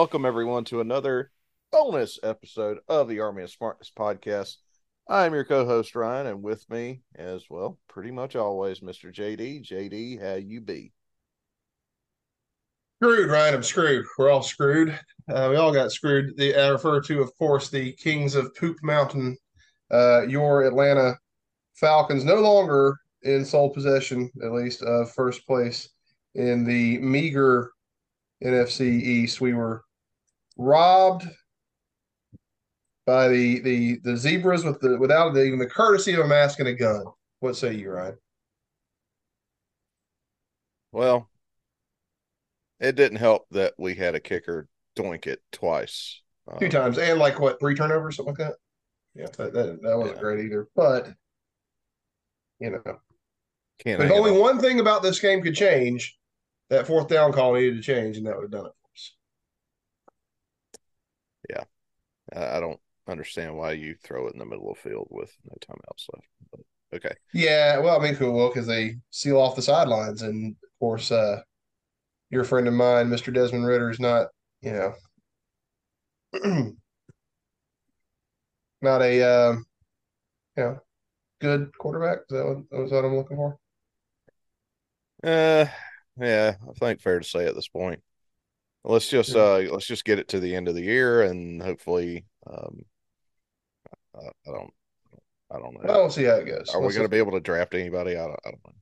welcome everyone to another bonus episode of the Army of Smarkness podcast. I am your co-host Ryan, and with me, as well, pretty much always, Mr. JD. JD, how you be? Screwed, Ryan. I'm screwed. We're all screwed. Uh, we all got screwed. The, I refer to, of course, the Kings of Poop Mountain. Uh, your Atlanta Falcons no longer in sole possession, at least, of first place in the meager NFC East. We were robbed by the the the zebras with the without the, even the courtesy of a mask and a gun. What say you, Ryan? Well, it didn't help that we had a kicker doink it twice. Two um, times, and like what three turnovers, something like that. Yeah, that that, that wasn't yeah. great either. But you know, Can't if only one thing about this game could change, that fourth down call needed to change, and that would have done it for us. Yeah, I don't understand why you throw it in the middle of the field with no timeouts left. But okay. Yeah, well, I mean, cool. Well, because they seal off the sidelines, and of course, uh, your friend of mine, Mr. Desmond Ridder, is not, you know, not a, uh, you know, good quarterback. Is that what, is what I'm looking for? Uh, yeah, I think fair to say at this point. Let's just uh let's just get it to the end of the year and hopefully um I, I don't I don't know. Well, we'll see how it goes. Are we going to be able to draft anybody? I don't, I don't know.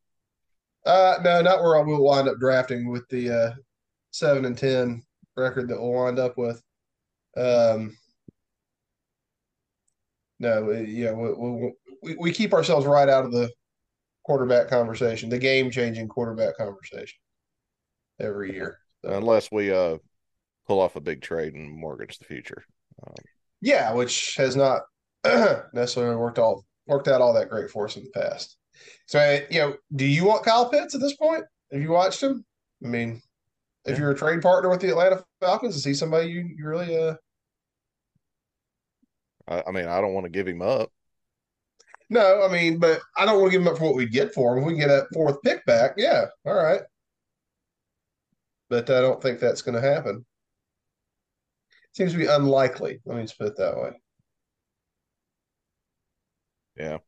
Uh, no, not where we'll wind up drafting with the uh, seven and ten record that we'll wind up with. Um, no, yeah, we, we, we keep ourselves right out of the quarterback conversation, the game changing quarterback conversation every year. Unless we uh pull off a big trade and mortgage the future. Um, yeah, which has not necessarily worked all worked out all that great for us in the past. So, you know, do you want Kyle Pitts at this point? Have you watched him? I mean, if yeah. you're a trade partner with the Atlanta Falcons, is he somebody you, you really uh I, I mean, I don't want to give him up. No, I mean, but I don't want to give him up for what we'd get for him. If we can get a fourth pick back, yeah, all right. But I don't think that's going to happen. Seems to be unlikely. Let me just put it that way. Yeah.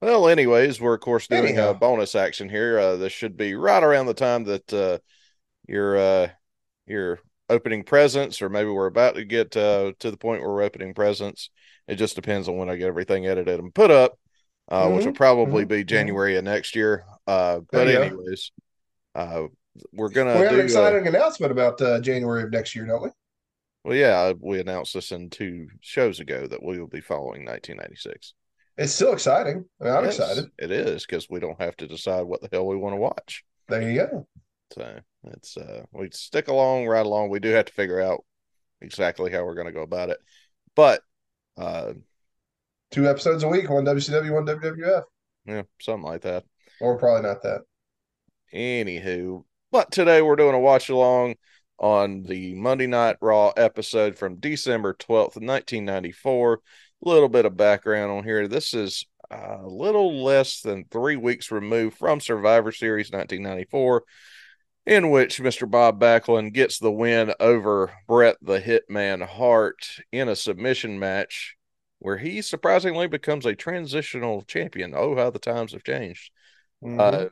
Well, anyways, we're of course doing Anyhow. a bonus action here. Uh, this should be right around the time that uh, you're uh, you're opening presents, or maybe we're about to get uh, to the point where we're opening presents. It just depends on when I get everything edited and put up, uh, mm-hmm. which will probably mm-hmm. be mm-hmm. January of next year. Uh, but anyways, uh, we're gonna. We have an exciting announcement about uh, January of next year, don't we? Well, yeah, we announced this in two shows ago that we will be following 1996. It's still exciting. I am excited. It is because we don't have to decide what the hell we want to watch. There you go. So it's uh we stick along right along. We do have to figure out exactly how we're going to go about it, but uh, two episodes a week, one WCW, one WWF. Yeah, something like that. Or probably not that. Anywho, but today we're doing a watch along on the Monday Night Raw episode from December 12th, 1994. A little bit of background on here. This is a little less than three weeks removed from Survivor Series 1994, in which Mr. Bob Backlund gets the win over Bret the Hitman Hart in a submission match where he surprisingly becomes a transitional champion. Oh, how the times have changed. Mm-hmm. Uh,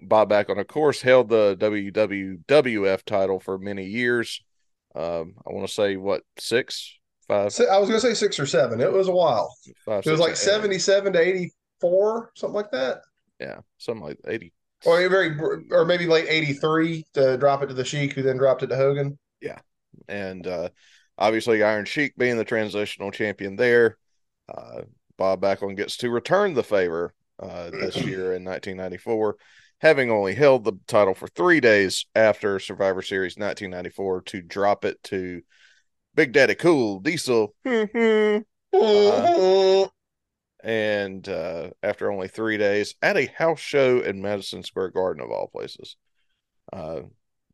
Bob Backlund, of course, held the WWF title for many years. Um, I want to say what six, five. I was going to say six or seven. It was a while. Five, it was like seventy-seven to eighty-four, something like that. Yeah, something like eighty or very, or maybe late '83 to drop it to the Sheik, who then dropped it to Hogan. Yeah, and uh, obviously Iron Sheik being the transitional champion there, uh, Bob Backlund gets to return the favor uh, this year in 1994, having only held the title for three days after Survivor Series 1994 to drop it to Big Daddy Cool Diesel. uh, and uh, after only three days at a house show in Madison Square Garden of all places. Uh,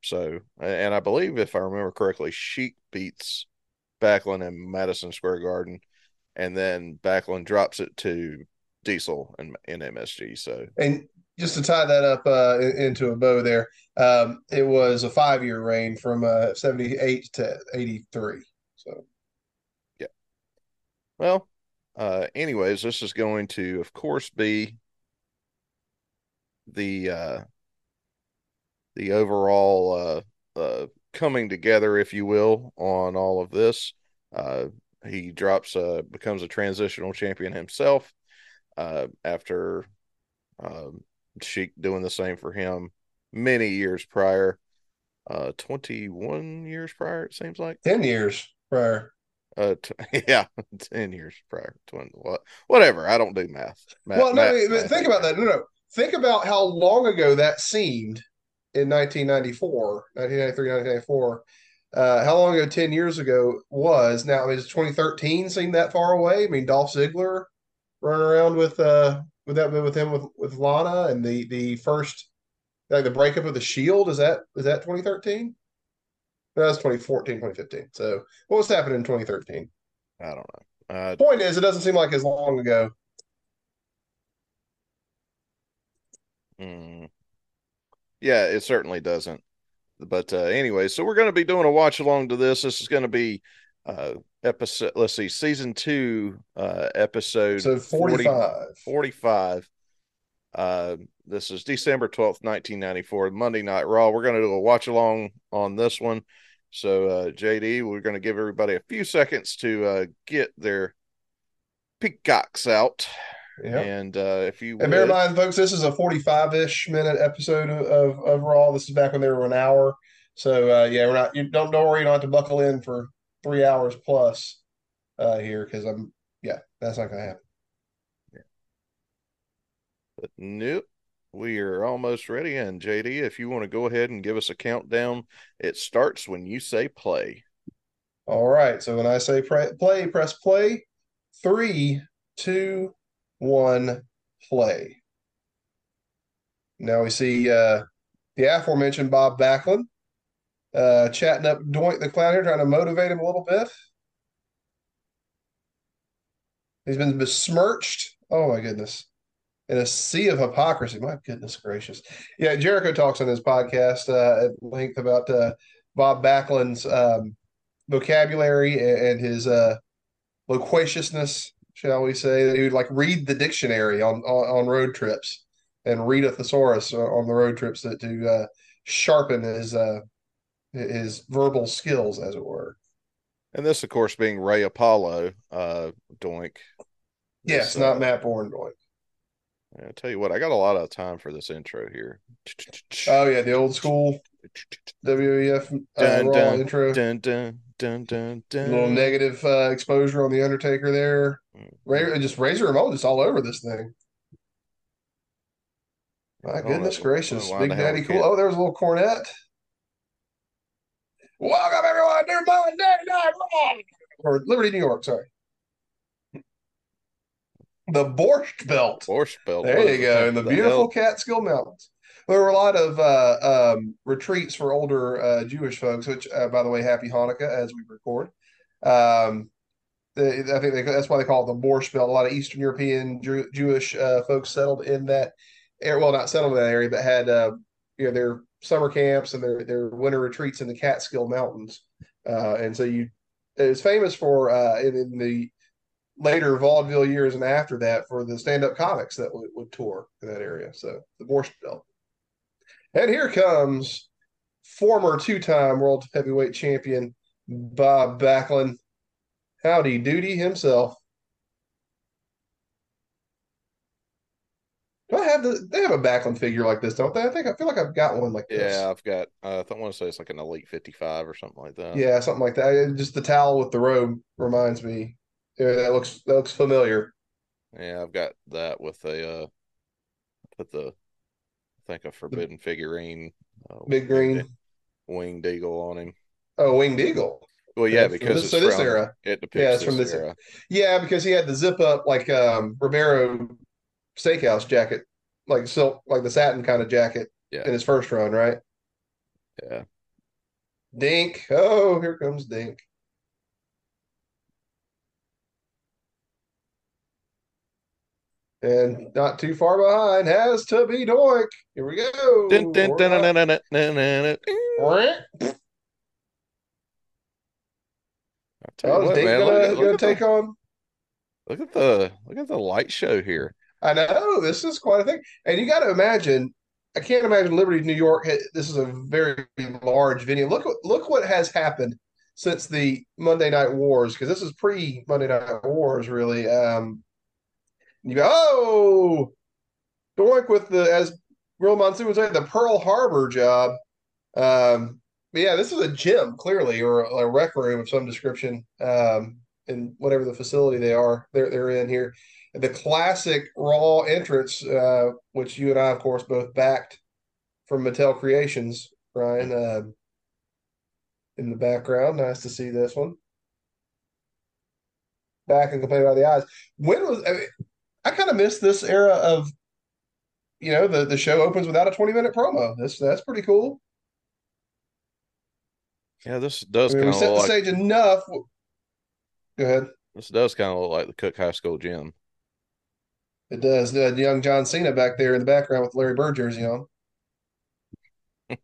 so, and I believe if I remember correctly, Sheik beats Backlund in Madison Square Garden, and then Backlund drops it to Diesel in, in MSG. So, and just to tie that up uh, into a bow there, um, it was a five year reign from uh, 78 to 83. So, yeah. Well, uh, anyways, this is going to, of course, be the uh, the overall uh, uh, coming together, if you will, on all of this. He drops, becomes a transitional champion himself after um, Sheik doing the same for him many years prior. Uh, 21 years prior, it seems like 10 years prior. Uh, t- yeah, 10 years prior. 20, what, whatever. I don't do math. math well, no, math, math, think about that. No, no. Think about how long ago that seemed in 1994, 1993, 1994. Uh, how long ago 10 years ago was now I mean, 2013 seem that far away? I mean, Dolph Ziggler running around with uh with that be with him with with Lana and the the first like the breakup of the Shield is that is that 2013? That was 2014, 2015. So what was happening in 2013? I don't know. Uh, Point is, it doesn't seem like as long ago. Mm, yeah, it certainly doesn't. But uh, anyway, so we're going to be doing a watch along to this. This is going to be uh, episode, let's see, season two, uh, episode so 45. 40, 45. Uh, this is December 12th, 1994, Monday Night Raw. We're going to do a watch along on this one. So, uh, JD, we're going to give everybody a few seconds to uh, get their peacocks out. Yeah. And uh, if you and bear in mind, folks, this is a 45 ish minute episode of, of Raw. This is back when they were an hour. So, uh, yeah, we're not, you don't, don't worry, you don't have to buckle in for three hours plus uh, here because I'm, yeah, that's not going to happen. Yeah. But nope. We are almost ready. And JD, if you want to go ahead and give us a countdown, it starts when you say play. All right. So when I say play, press play. Three, two, one, play. Now we see uh, the aforementioned Bob Backlund uh, chatting up Doink the Clown here, trying to motivate him a little bit. He's been besmirched. Oh my goodness. In a sea of hypocrisy. My goodness gracious. Yeah, Jericho talks on his podcast uh, at length about uh, Bob Backlund's um, vocabulary and, his uh, loquaciousness, shall we say. That he would like read the dictionary on, on, on road trips and read a thesaurus on the road trips to, to uh, sharpen his uh, his verbal skills, as it were. And this, of course, being Ray Apollo, uh, Doink. Yes, not uh, Matt Borne Doink. I tell you what, I got a lot of time for this intro here. Oh yeah, the old school WWF uh, dun, dun, intro. Dun, dun, dun, dun, dun. A little negative uh, exposure on the Undertaker there. Mm-hmm. just Razor Ramon just all over this thing. My goodness gracious, Big Daddy Cool. Oh, there was a little cornet. Welcome everyone to Monday Night Raw or Liberty, New York. Sorry, the Borscht Belt. Borscht Belt. There you go, in the, the beautiful hell? Catskill Mountains. There were a lot of uh, um, retreats for older uh, Jewish folks. Which, uh, by the way, Happy Hanukkah as we record. Um, they, I think they, that's why they call it the Borscht Belt. A lot of Eastern European Jew, Jewish uh, folks settled in that area. Well, not settled in that area, but had uh, you know their summer camps and their their winter retreats in the Catskill Mountains. Uh, and so you, it was famous for uh, in, in, the later vaudeville years and after that for the stand up comics that would, would, tour in that area. So the Borscht Belt. And here comes former two time world heavyweight champion Bob Backlund. Howdy doody himself. Do I have the? They have a Backlund figure like this, don't they? I think I feel like I've got one like this. Yeah, I've got. Uh, I want to say it's like an Elite Fifty Five or something like that. Yeah, something like that. Just the towel with the robe reminds me. Yeah, that looks that looks familiar. Yeah, I've got that with a uh, put the I think a forbidden the, figurine. Uh, big green winged eagle on him. Oh, winged eagle. Well, yeah, because this, so this era. It depicts yeah, it's from this era. era. Yeah, because he had the zip up like um Romero steakhouse jacket, like silk, like the satin kind of jacket yeah. in his first run, right? Yeah. Dink. Oh, here comes Dink. And not too far behind has to be Doink. Here we go. Dun, dun, dun, oh, what, man, gonna, look, look gonna take the, on? Look at the look at the light show here. I know this is quite a thing, and you got to imagine. I can't imagine Liberty, New York. This is a very large venue. Look look what has happened since the Monday Night Wars, because this is pre Monday Night Wars, really. Um, you go, oh, Doink with the as Real Monsoon would say, the Pearl Harbor job. Um, but yeah, this is a gym clearly, or a rec room of some description, um, in whatever the facility they are they're they're in here. The classic Raw entrance, uh, which you and I, of course, both backed from Mattel Creations, Ryan. Uh, in the background, nice to see this one. Back and complaining about the eyes. When was I, mean, I kind of missed this era of, you know, the the show opens without a twenty minute promo. That's that's pretty cool. Yeah, this does I mean, kind we of set the like stage enough. Go ahead. this does kind of look like the Cook High School gym. It does. Uh, young John Cena back there in the background with Larry Bird jersey on.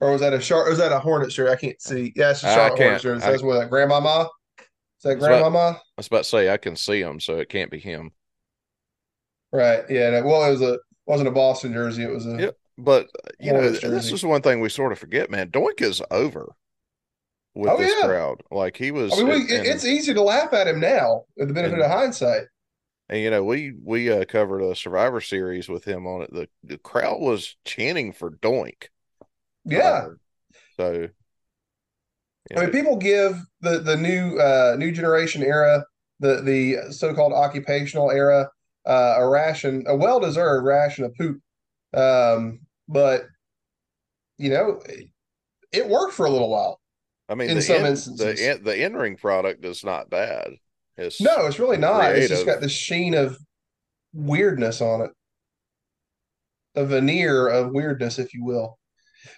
or was that a shark? Was that a Hornet shirt? I can't see. Yeah, it's a shark Hornet shirt. It I- what? That Grandmama. Is that That's Grandmama? I was about to say I can see him, so it can't be him. Right. Yeah. Well, it was a wasn't a Boston jersey. It was a. Yep. But you know, and this is one thing we sort of forget, man. Doink is over with Oh, this yeah. crowd. Like he was, I mean, we, and, it's easy to laugh at him now with the benefit And- of hindsight. And, you know we we uh, covered a Survivor Series with him on it. The the crowd was chanting for Doink. Yeah. Uh, so I mean, people give the the new uh, new generation era, the the so-called occupational era, uh, a ration, a well-deserved ration of poop. Um, but you know, it worked for a little while. I mean, in the some in, instances. the the in ring product is not bad. It's No, it's really not. It's just got this sheen of weirdness on it, a veneer of weirdness, if you will.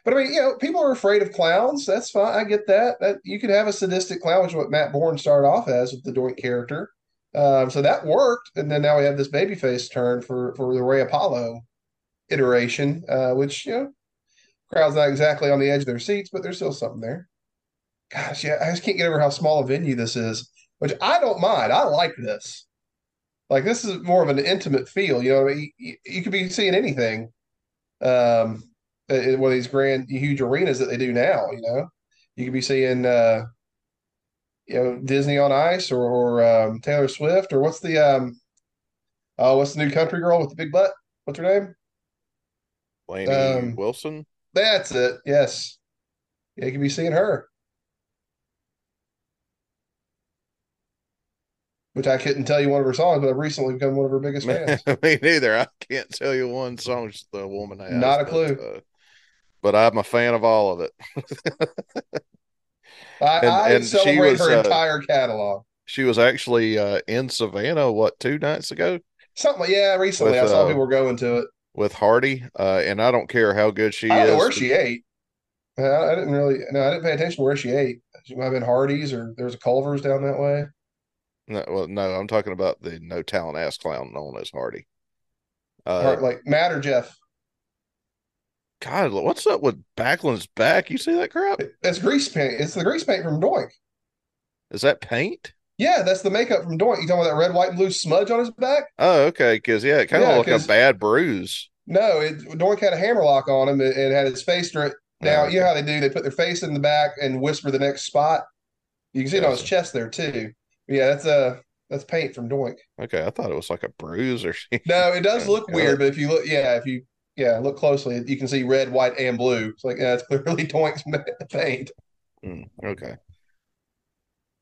But I mean, you know, people are afraid of clowns. That's fine. I get that. That you could have a sadistic clown, which is what Matt Borne started off as with the Doink character. Um, so that worked, and then now we have this babyface turn for for the Ray Apollo iteration, uh, which you know, crowd's not exactly on the edge of their seats, but there's still something there. Gosh, yeah, I just can't get over how small a venue this is, which I don't mind. I like this. Like this is more of an intimate feel. You know, I mean? you, you could be seeing anything. Um, in one of these grand, huge arenas that they do now. You know, you could be seeing, uh, you know, Disney on Ice or, or um, Taylor Swift or what's the um, oh, what's the new country girl with the big butt? What's her name? Lainey um, Wilson. That's it. Yes, yeah, you could be seeing her. Which I couldn't tell you one of her songs, but I've recently become one of her biggest fans. Me neither. I can't tell you one song the woman has. Not a but, clue. uh, but I'm a fan of all of it. I, And- I and she celebrate was, her uh, entire catalog. She was actually uh, in Savannah, what, two nights ago Something yeah, recently with, I saw uh, people were going to it. with Hardy. Uh, and I don't care how good she I don't is. know where she ate. I, I didn't really, no, I didn't pay attention to where she ate. She might have been Hardy's or there's a Culver's down that way. No, well, no, I'm talking about the no talent ass clown known as Hardy. Uh, like Matt or Jeff. God, what's up with Backlund's back? You see that crap? It's grease paint. It's the grease paint from Doink. Is that paint? Yeah, that's the makeup from Doink. You talking about that red, white, and blue smudge on his back? Oh, okay. Because yeah, it kind of Yeah, looked like a bad bruise. No, it, Doink had a hammerlock on him and, and had his face direct. Now, Oh, you know how they do? They put their face in the back and whisper the next spot. You can see it on his chest there too. Yeah, that's a that's paint from Doink. Okay, I thought it was like a bruise or something. No, it does look weird, but if you look, yeah, if you yeah look closely, you can see red, white, and blue. It's like yeah, it's clearly Doink's paint. Mm, okay.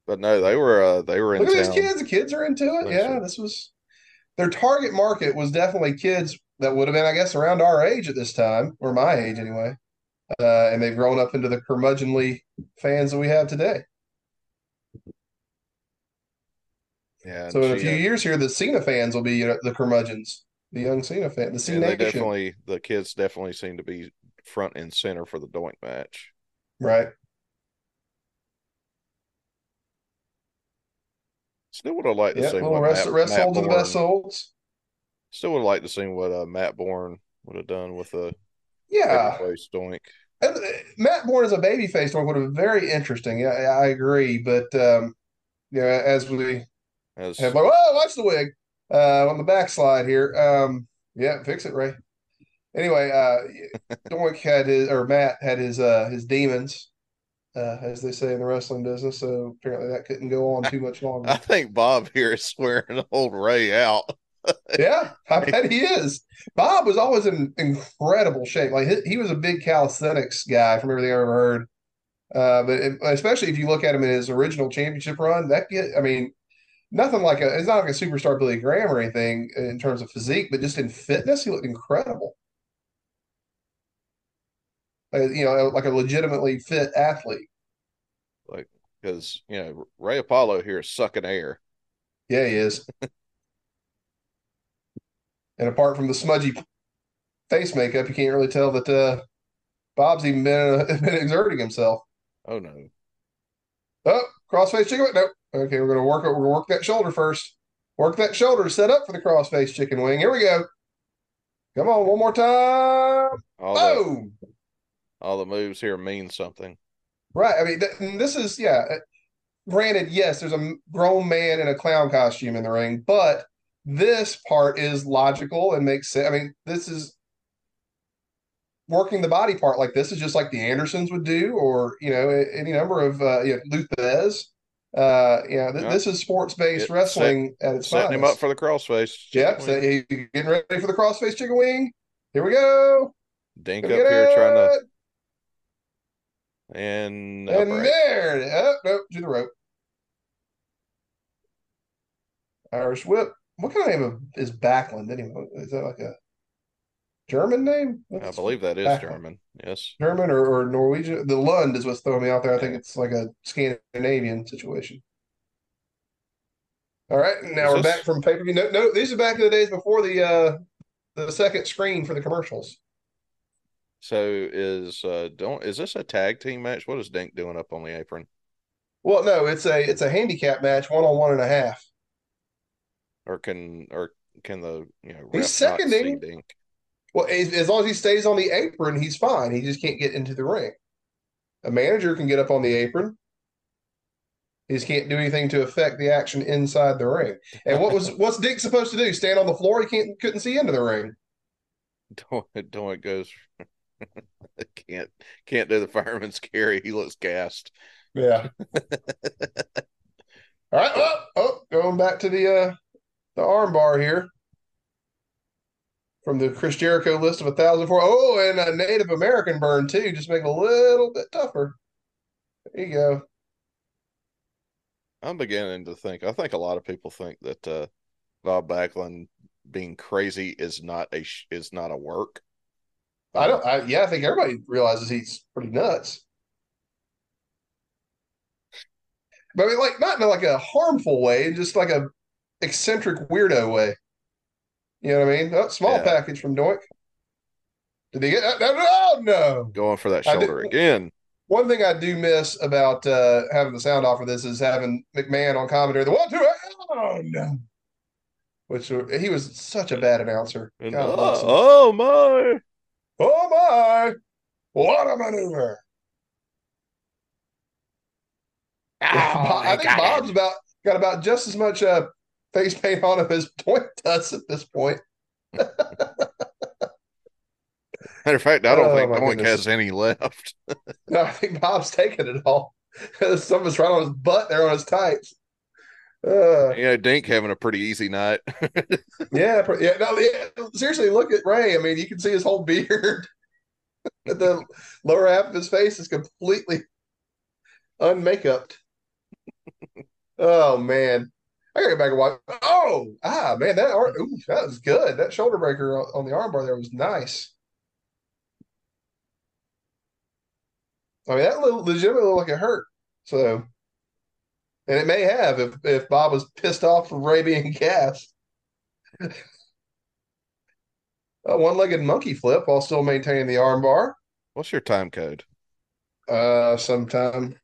But no, they were uh they were in Look at these kids. The kids are into it. Nice Yeah, this was their target market was definitely kids that would have been, I guess, around our age at this time, or my age anyway. Uh, and they've grown up into the curmudgeonly fans that we have today. Yeah, So in a few years here, the Cena fans will be you know, the curmudgeons, the young Cena fan, the Cena they definitely the kids definitely seem to be front and center for the doink match. right? Still would have liked to Yeah, see well, what rest Matt, rest Matt the best. Still would like to see what uh, Matt Borne would have done with a Yeah, face doink. And, uh, Matt Borne as a babyface Doink would have been very interesting. Yeah, I agree, but um, yeah, as we As have like, oh, watch the wig uh, on the backslide here. Um, yeah, fix it, Ray. Anyway, uh, Doink had his or Matt had his uh his demons, uh, as they say in the wrestling business. So apparently that couldn't go on too much longer. I think Bob here is swearing old Ray out. yeah, I bet he is. Bob was always in incredible shape. Like he, he was a big calisthenics guy from everything I ever heard. Uh, but it, especially if you look at him in his original championship run, that get I mean, nothing like a it's not like a superstar Billy Graham or anything in terms of physique, but just in fitness, he looked incredible. You know, like a legitimately fit athlete. Like, because, you know, Ray Apollo here is sucking air. Yeah, he is. and apart from the smudgy face makeup, you can't really tell that uh, Bob's even been, uh, been exerting himself. Oh, no. Oh, crossface chicken wing. Nope. Okay, we're gonna work it. We're gonna work that shoulder first. Work that shoulder to set up for the crossface chicken wing. Here we go. Come on, one more time. All, the, all the moves here mean something. Right. I mean, th- this is yeah. uh, Granted, yes, there's a grown man in a clown costume in the ring, but this part is logical and makes sense. I mean, this is working the body part like this is just like the Andersons would do, or you know, any number of uh, you know, Luthez. Uh, you know, th- Yeah. this is sports based It- wrestling at its Setting him up for the crossface. Yep. So he getting ready for the crossface chicken wing. Here we go. Dink up here trying to and And upright. there it. Oh, nope, to the rope. Irish whip. What kind of name of- is Backlund anyway? Is that like a German name? I believe that is Backlund? German. Yes. German or, or Norwegian. The Lund is what's throwing me out there. I think it's like a Scandinavian situation. All right, now Is we're this- back from pay per view. No, no, these are back in the days before the uh the second screen for the commercials. So is uh don't is this a tag team match? What is Dink doing up on the apron? Well, no, it's a it's a handicap match, one on one and a half. Or can or can the you know He's ref not see seconding. Dink? Well, as, as long as he stays on the apron, he's fine. He just can't get into the ring. A manager can get up on the apron. He just can't do anything to affect the action inside the ring. And what was what's Dink supposed to do? Stand on the floor? He can't couldn't see into the ring. Don't don't goes can't can't do the fireman's carry. He looks gassed. Yeah. All right. Oh, oh, going back to the uh the arm bar here. From the Chris Jericho list of a thousand four. Oh, and a Native American burn too, just make it a little bit tougher. There you go. I'm beginning to think. I think a lot of people think that uh Bob Backlund being crazy is not a is not a work. I don't. I, yeah, I think everybody realizes he's pretty nuts. But I mean, like not in like a harmful way, just like a eccentric weirdo way. You know what I mean? Oh, small Yeah. package from Doink. Did he get? No, no, no. Going for that shoulder again. One thing I do miss about uh, having the sound off of this is having McMahon on commentary. The one, two, oh no! Which uh, he was such a bad announcer. And, God oh, bless oh my! Oh my! What a maneuver! Oh, I think Bob's about got about just as much uh, face paint on him as Doink does at this point. Matter of fact, I don't Oh, think Doink goodness. has any left. No, I think Bob's taking it all. Some of it's right on his butt there on his tights. Uh, You know, Dink having a pretty easy night. yeah, yeah. No, yeah. Seriously, look at Ray. I mean, you can see his whole beard. the lower half of his face is completely unmakeuped. oh man, I gotta go back and watch. Oh, ah, man, that arm, ooh, that was good. That shoulder breaker on, on the armbar there was nice. I mean, that little, legitimately looked like it hurt. So, and it may have if if Bob was pissed off from Ray being gassed. A one-legged monkey flip while still maintaining the armbar. What's your time code? Uh, sometime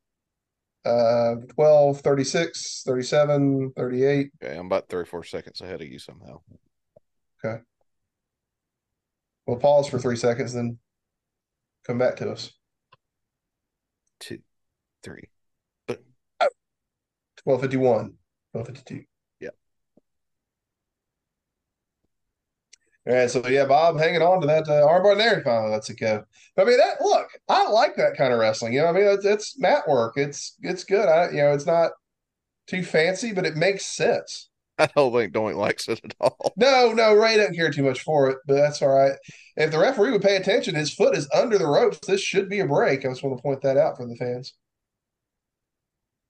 uh 12, 36, 37, 38. Okay, I'm about three or four seconds ahead of you somehow. Okay. We'll pause for three seconds, then come back to us. Two, three. 1251, 1252. All right, so yeah, Bob hanging on to that uh, armbar there finally lets it go. I mean, that look, I like that kind of wrestling. You know, I mean, it's, it's mat work. It's it's good. I you know, it's not too fancy, but it makes sense. I don't think Doink likes it at all. No, no, Ray doesn't care too much for it, but that's all right. If the referee would pay attention, his foot is under the ropes. This should be a break. I just want to point that out for the fans.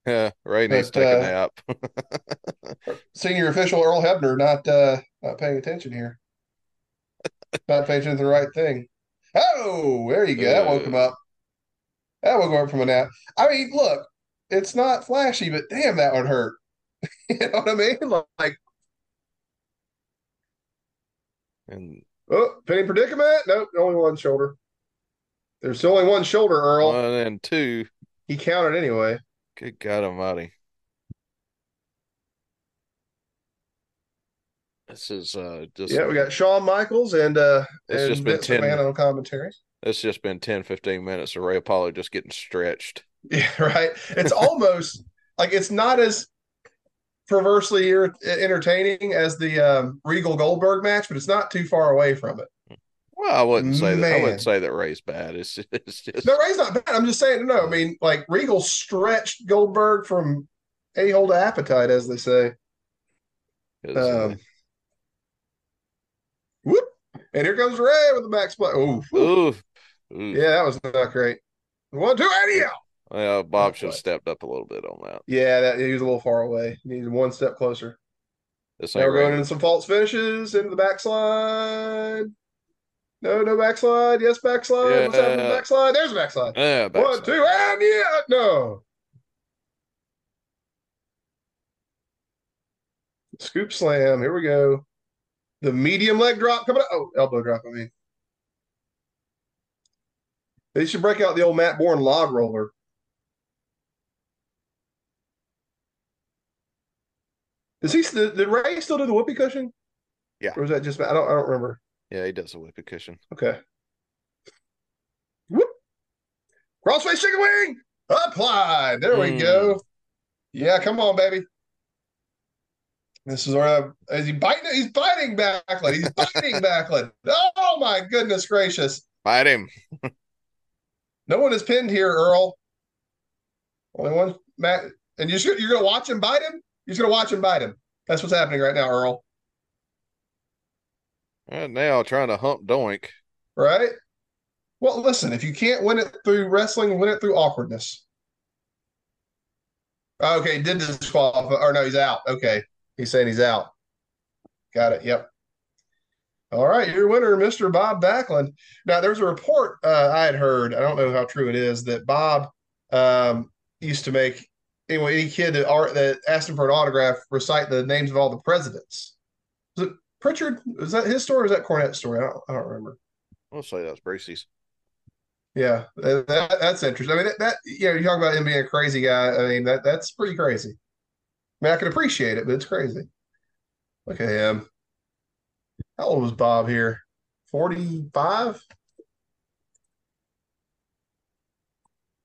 Yeah, Ray needs to But, take uh, a nap. Senior official Earl Hebner not uh not paying attention here. Not paying attention to the right thing. Oh, there you go. That woke him up. That woke him up from a nap. I mean, look, it's not flashy, but damn, that would hurt. you know what I mean? Like, And oh, penny predicament. Nope, only one shoulder. There's only one shoulder, Earl. one and two. He counted anyway. Good God Almighty. This is uh just Yeah, we got Shawn Michaels and uh It's and just been Vince 10 McMahon on commentary. it's just been 10, 15 minutes of Ray Apollo just getting stretched. Yeah, right. It's almost like it's not as perversely entertaining as the um, Regal Goldberg match, but it's not too far away from it. Well, I wouldn't say that I wouldn't say that Ray's bad. It's just, it's just No, Ray's not bad. I'm just saying, no, I mean, like Regal stretched Goldberg from a hole to appetite, as they say. uh, Um. And here comes Ray with the back split. Oh, ooh, ooh. yeah, that was not great. One, two, and yeah. Well, Bob should have stepped up a little bit on that. Yeah, that, he was a little far away. He needed one step closer. This Now we're going into some false finishes into the backslide. No, no backslide. Yes, backslide. What's happening? Yeah. Backslide. There's a backslide. Yeah, One, two, and yeah, no. Scoop slam. Here we go. The medium leg drop coming up. Oh, elbow drop. I mean, they should break out the old Matt Borne log roller. Does he? Did, did Ray still do the whoopee cushion? Yeah. Or was that just? I don't. I don't remember. Yeah, he does a whoopee cushion. Okay. Whoop. Crossface chicken wing. Applied. There we Mm. go. Yeah, come on, baby. This is where is he biting? He's biting Backlund. He's biting Backlund. Oh my goodness gracious! Bite him. No one is pinned here, Earl. Only one, Matt. And you're you're gonna watch him bite him. You're just gonna watch him bite him. That's what's happening right now, Earl. And now trying to hump Doink. Right? Well, listen. If you can't win it through wrestling, win it through awkwardness. Okay, did disqualify. Or no, he's out. Okay, he's saying he's out. Got it. Yep. All right, your winner, Mr. Bob Backlund. Now, there's a report uh, I had heard. I don't know how true it is that Bob um, used to make anyway any kid that, art, that asked him for an autograph recite the names of all the presidents. Was it Prichard? Is that his story? or is that Cornette's story? I don't, I don't remember. I'll say that's Bracey's. Yeah, that- that's interesting. I mean, that, that you know, you talk about him being a crazy guy. I mean, that that's pretty crazy. I mean, I can appreciate it, but it's crazy. Look at him. How old was Bob here? Forty-five.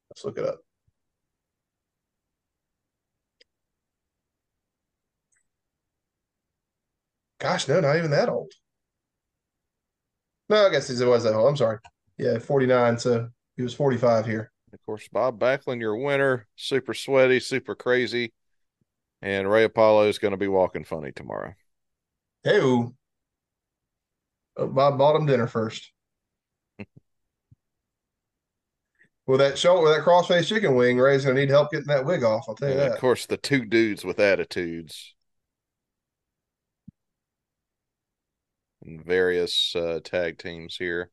Let's look it up. Gosh, no, not even that old. No, I guess he was that old. I'm sorry. Yeah, 49. So he was 45 here. Of course, Bob Backlund, your winner. Super sweaty, super crazy. And Ray Apollo is going to be walking funny tomorrow. Hey, oh, Bob bought him dinner first. With that show, with that crossface chicken wing, Ray's gonna need help getting that wig off. I'll tell you And that. of course, the two dudes with attitudes. And various uh, tag teams here.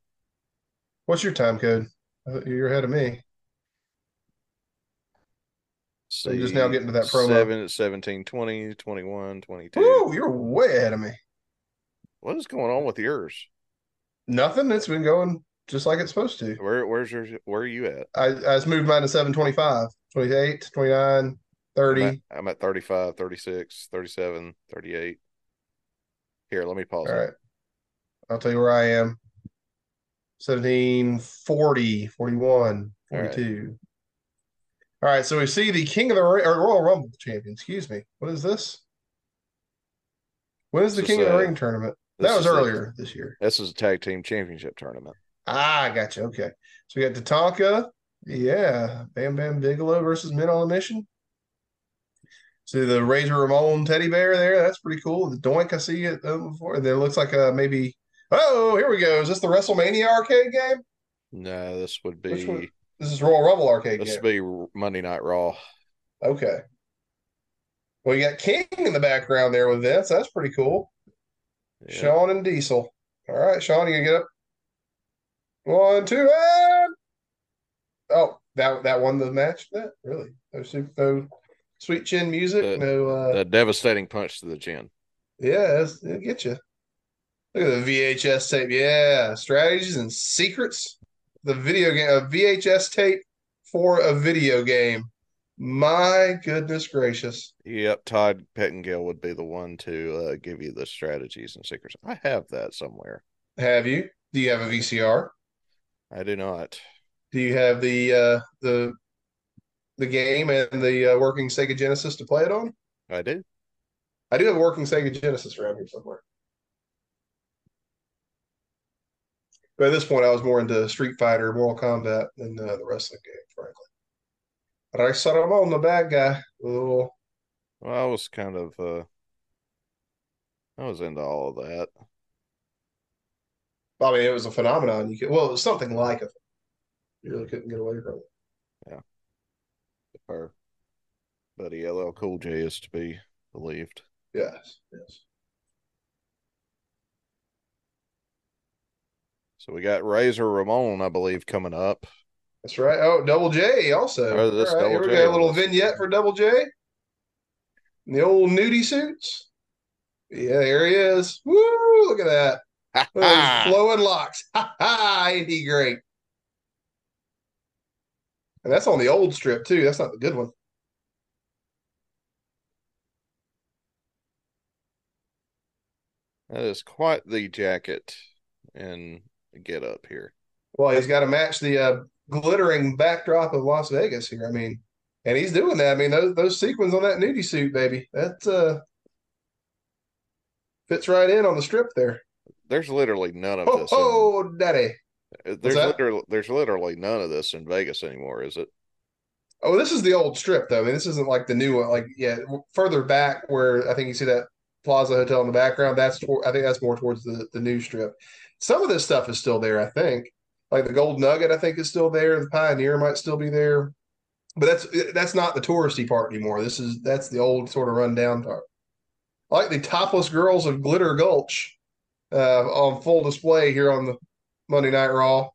What's your time code? Uh, You're ahead of me. So you're just now getting to that promo. Seven, 17, 20, 21, 22. Woo, you're way ahead of me. What is going on with yours? Nothing. It's been going just like it's supposed to. Where where's your where are you at? I, I just moved mine to 725, 28, 29, 30. I'm at, I'm at 35, 36, 37, 38. Here, let me pause. All it. right. I'll tell you where I am. 1740, 41, 42. All right. so we see the King of the Ring, or Royal Rumble champion. Excuse me. What is this? When is the This King is of the a- Ring tournament? That was a- earlier this year. This is a tag team championship tournament. Ah, I gotcha. Okay. So we got Tatanka. Yeah. Bam Bam Bigelow versus Men on a Mission. See the Razor Ramon teddy bear there. That's pretty cool. The Doink, I see it uh, before. And then it looks like uh, maybe. Oh, here we go. Is this the WrestleMania arcade game? No, this would be This is Royal Rumble arcade this would be Monday Night Raw. Okay. Well, you got King in the background there with Vince. That's pretty cool. Yeah. Shawn and Diesel. All right, Shawn, you gonna get up? One, two, and oh, that that won the match. That really no, su- no sweet chin music. The- no, uh, The devastating punch to the chin. yeah, it'll get you. Look at the VHS tape. Yeah, strategies and secrets. The video game, a VHS tape for a video game. My goodness gracious. Yep, Todd Pettengill would be the one to uh, give you the strategies and secrets. I have that somewhere. Have you? Do you have a VCR? I do not. Do you have the uh the the game and the uh, working Sega Genesis to play it on? I do. I do have a working Sega Genesis around here somewhere. But at this point, I was more into Street Fighter, Mortal Kombat than uh, the wrestling game, frankly. But I saw him on the bad guy. Little, Well, I was kind of uh I was into all of that. I mean, it was a phenomenon. You could, well, it was something like it. You really couldn't get away from it. If our buddy LL Cool J is to be believed. Yes, yes. So we got Razor Ramon, I believe, coming up. That's right. Oh, Double J also. All right, here Double we J go. A little vignette for Double J. In the old nudie suits. Yeah, there he is. Woo! Look at that. Those flowing locks. Ha ha! Ain't he great? And that's on the old strip too. That's not the good one. that is quite the jacket and get up here. Well, he's got to match the uh, glittering backdrop of Las Vegas here. I mean, and he's doing that. I mean, those those sequins on that nudie suit, baby. That uh fits right in on the strip there. There's literally none of Oh, this. in- oh, daddy. there's literally there's literally none of this in Vegas anymore, is it? Oh, this is the old strip, though. I mean, this isn't like the new one. Like, yeah, further back where I think you see that Plaza Hotel in the background. That's I think that's more towards the the new strip. Some of this stuff is still there. I think, like the Gold Nugget, I think is still there. The Pioneer might still be there, but that's that's not the touristy part anymore. This is that's the old sort of rundown part. I like the topless girls of Glitter Gulch uh, on full display here on the Monday Night Raw.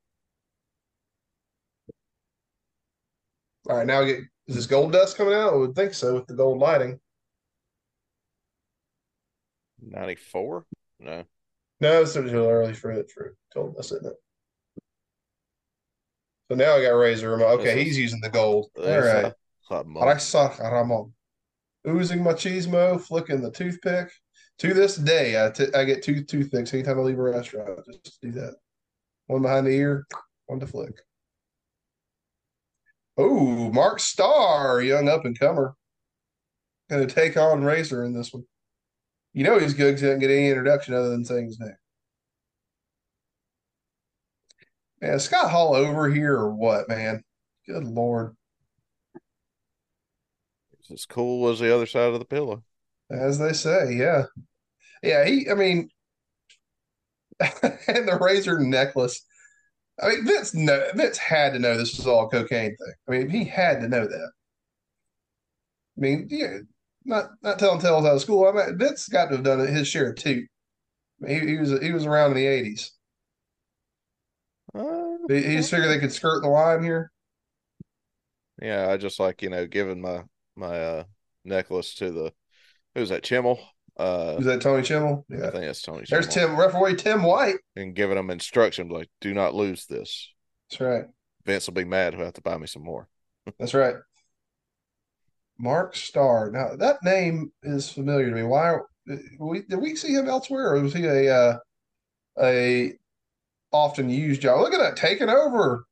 All right, now we get is this gold dust coming out? I would think so with the gold lighting. 94? No. No, it's still too early for it for gold isn't it? So now I got Razor Ramon. Okay, he's using the gold. All right. a- a monk. Razor Ramon. Oozing machismo, flicking the toothpick. To this day, I t- I get two toothpicks anytime I leave a restaurant. Just do that. One behind the ear, one to flick. Oh, Mark Starr, young up and comer. Going to take on Razor in this one. You know he's good because he doesn't get any introduction other than saying his name. Man, is Scott Hall over here or what, man? Good Lord. It's as cool as the other side of the pillow. As they say, yeah. Yeah, he, I mean, and the razor necklace. I mean, Vince, no, Vince had to know this was all a cocaine thing. I mean, he had to know that. I mean, yeah, not not telling tales out of school. I mean, Vince got to have done his share too. I mean, he, he was he was around in the eighties. Uh, He, he just figured they could skirt the line here. yeah, I just like, you know, giving my my uh necklace to the who's that, Chimel? Uh Was that Tony Chimel? Yeah, I think that's Tony There's Chimel. Tim referee Tim White. And giving them instructions like, do not lose this. That's right. Vince will be mad. He'll have to buy me some more. That's right. Mark Starr. Now that name is familiar to me. Why we, did we see him elsewhere, or was he a uh, a often used job. Look at that taking over.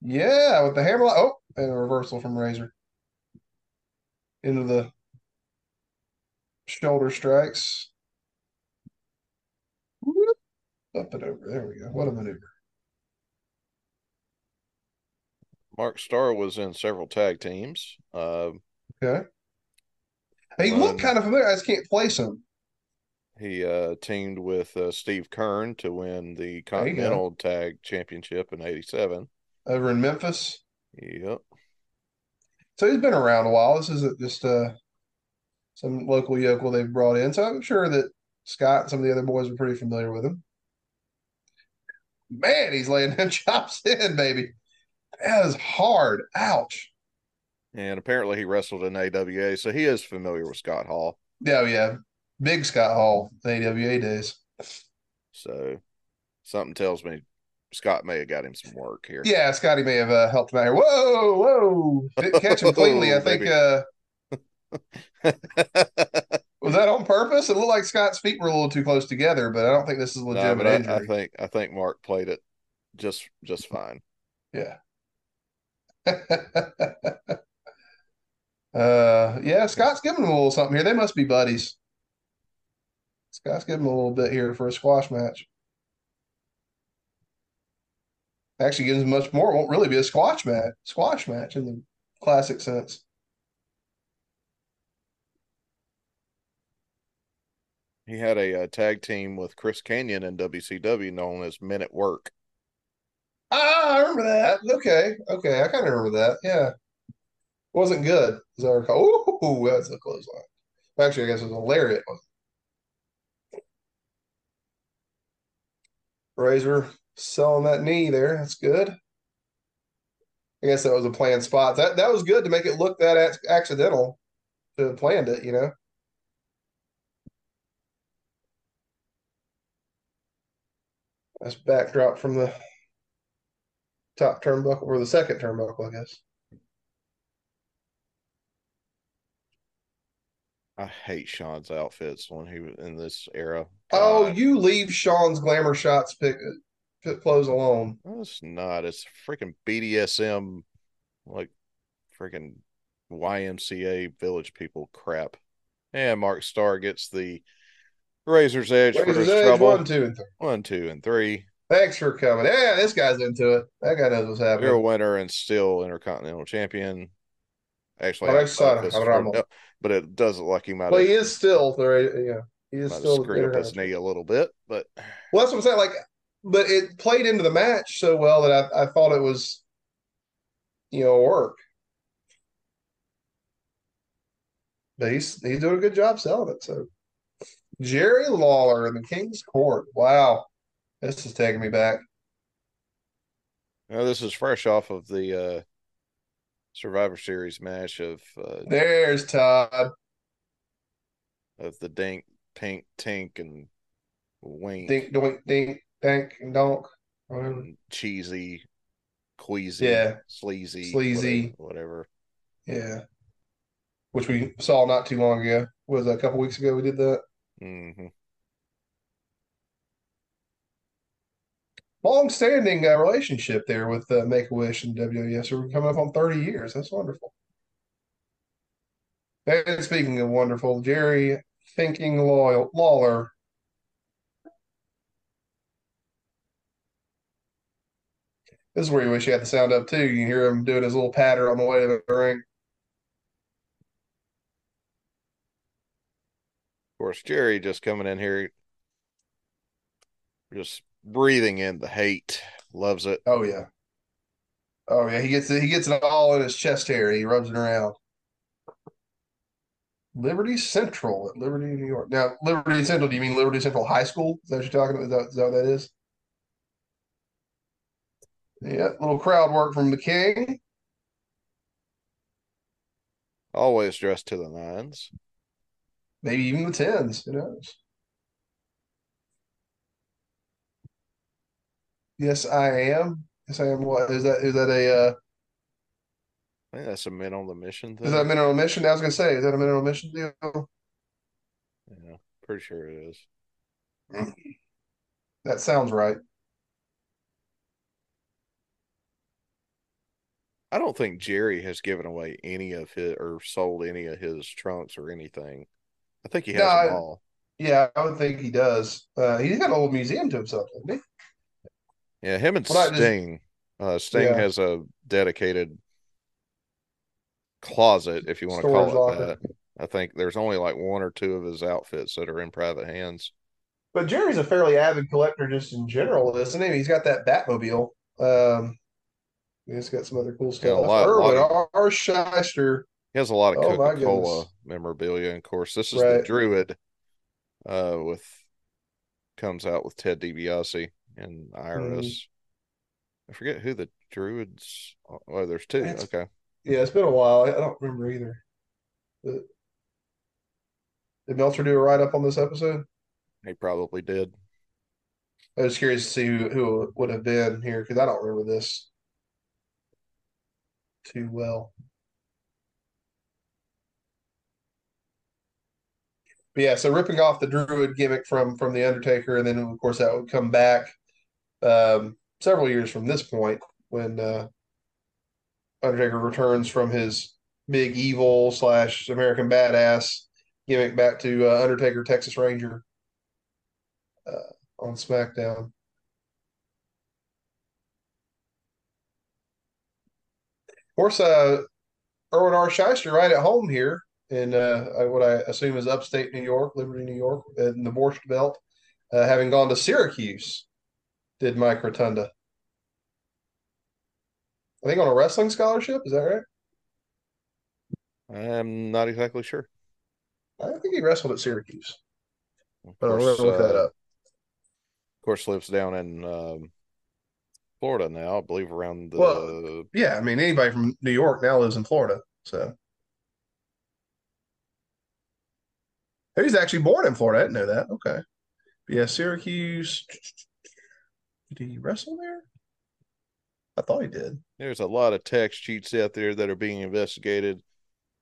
Yeah, with the hammer. Oh, and a reversal from Razor into the shoulder strikes. Up and over. There we go. What a maneuver. Mark Starr was in several tag teams. Uh, okay. He um, looked kind of familiar. I just can't place him. He uh, teamed with uh, Steve Keirn to win the Continental Tag Championship in '87 over in Memphis. Yep. So he's been around a while. This isn't just uh, some local yokel they've brought in. So I'm sure that Scott and some of the other boys are pretty familiar with him. Man, he's laying them chops in, baby. That is hard. Ouch. And apparently he wrestled in AWA, so he is familiar with Scott Hall. Yeah, oh, yeah. Big Scott Hall, AWA days. So something tells me Scott may have got him some work here. Yeah, Scotty may have uh, helped him out here. Whoa, whoa. Didn't catch him cleanly. I think uh was that on purpose? It looked like Scott's feet were a little too close together, but I don't think this is legitimate no, I, injury. I think I think Mark played it just just fine. Yeah. uh yeah, Scott's giving him a little something here. They must be buddies. Scott's giving him a little bit here for a squash match. Actually gives much more. It won't really be a squash match squash match in the classic sense. He had a, a, uh, tag team with Chris Kanyon in WCW known as Men at Work. Ah, I remember that. Okay, okay, I kind of remember that. Yeah, wasn't good as I recall. Ooh, that's a close line. Actually, I guess it was a lariat. Razor selling that knee there. That's good. I guess that was a planned spot. That that was good to make it look that accidental. To have planned it, you know. That's backdrop from the top turnbuckle or the second turnbuckle, I guess. I hate Shawn's outfits when he was in this era. Oh, God. Oh, you leave Shawn's glamour shots pick, pick clothes alone. It's not. It's freaking BDSM, like freaking YMCA village people crap. And Mark Starr gets the Razor's Edge Razor's for his Edge, trouble. One, two, and three. One, two, and three. Thanks for coming. Yeah, this guy's into it. That guy knows what's happening. You're a winner and still Intercontinental Champion. Actually, I for, but it does look like he might. Well, have, he is still there. Yeah, he is still screwed up his knee a little bit, but well, that's what I'm saying. Like, but it played into the match so well that I, I thought it was, you know, work. But he's he's doing a good job selling it. So Jerry Lawler in the King's Court. Wow. This is taking me back. Now, this is fresh off of the uh, Survivor Series match of. Uh, There's Todd. Of the Dink, Pink, Tink, and Wink. Dink, Doink, Dink, Dink, and Donk. And cheesy, queasy, yeah. sleazy, sleazy, whatever, whatever. Yeah. Which we saw not too long ago. Was a couple weeks ago we did that. Mm-hmm. Long-standing uh, relationship there with uh, Make a Wish and. So we're coming up on 30 years. That's wonderful. And speaking of wonderful, Jerry Thinking Loyal Lawler. This is where you wish you had the sound up too. You can hear him doing his little patter on the way to the ring. Of course, Jerry just coming in here, just breathing in the hate. Loves it. Oh yeah. Oh yeah. He gets it. He gets it all in his chest hair. He rubs it around. Liberty Central at Liberty, New York. Now, Liberty Central. Do you mean Liberty Central High School? Is that what you're talking about? Is that, is that what that is? Yeah, little crowd work from the King. Always dressed to the nines maybe even the tens. Who knows? Yes, I am. Yes, I am. What is that? Is that a? Uh, I think that's a men on the mission. Thing. Is that a men on a mission? I was gonna say, is that a men on a mission deal? Yeah, pretty sure it is. That sounds right. I don't think Jerry has given away any of his or sold any of his trunks or anything. I think he has No, them all. Yeah, I would think he does. Uh, he's got a little museum to himself, doesn't he? Yeah, him and Well, not just- Sting. Uh, Sting Yeah. has a dedicated closet, if you want to call it locker. that. I think there's only like one or two of his outfits that are in private hands. But Jerry's a fairly avid collector just in general, isn't he? He's got that Batmobile. Um, he's got some other cool stuff. a lot- Irwin lot R. Schyster. He has a lot of Oh, Coca Cola memorabilia. And of course, this is Right. the Druid uh, with comes out with Ted DiBiase and Mm-hmm. I forget who the Druids. Oh, there's two. It's- okay. Yeah, it's been a while. I I don't remember either. Did Meltzer do a write up on this episode? He probably did. I was curious to see who, who would have been here because I don't remember this too well. But yeah, so ripping off the Druid gimmick from from the Undertaker, and then of course that would come back um, several years from this point when uh, Undertaker returns from his big evil slash American badass gimmick back to uh, Undertaker Texas Ranger uh, on SmackDown. Of course, uh, Irwin R. Schyster right at home here in uh, what I assume is upstate New York, Liberty, New York, in the Borscht Belt, uh, having gone to Syracuse, did Mike Rotunda. I think on a wrestling scholarship, is that right? I'm not exactly sure. I think he wrestled at Syracuse, Of but course, to look that uh, up. Of course, lives down in um, Florida now. I believe around the Well, Yeah, I mean, anybody from New York now lives in Florida, so. He's actually born in Florida. I didn't know that. Okay. But yeah, Syracuse. Did he wrestle there? I thought he did. There's a lot of text cheats out there that are being investigated,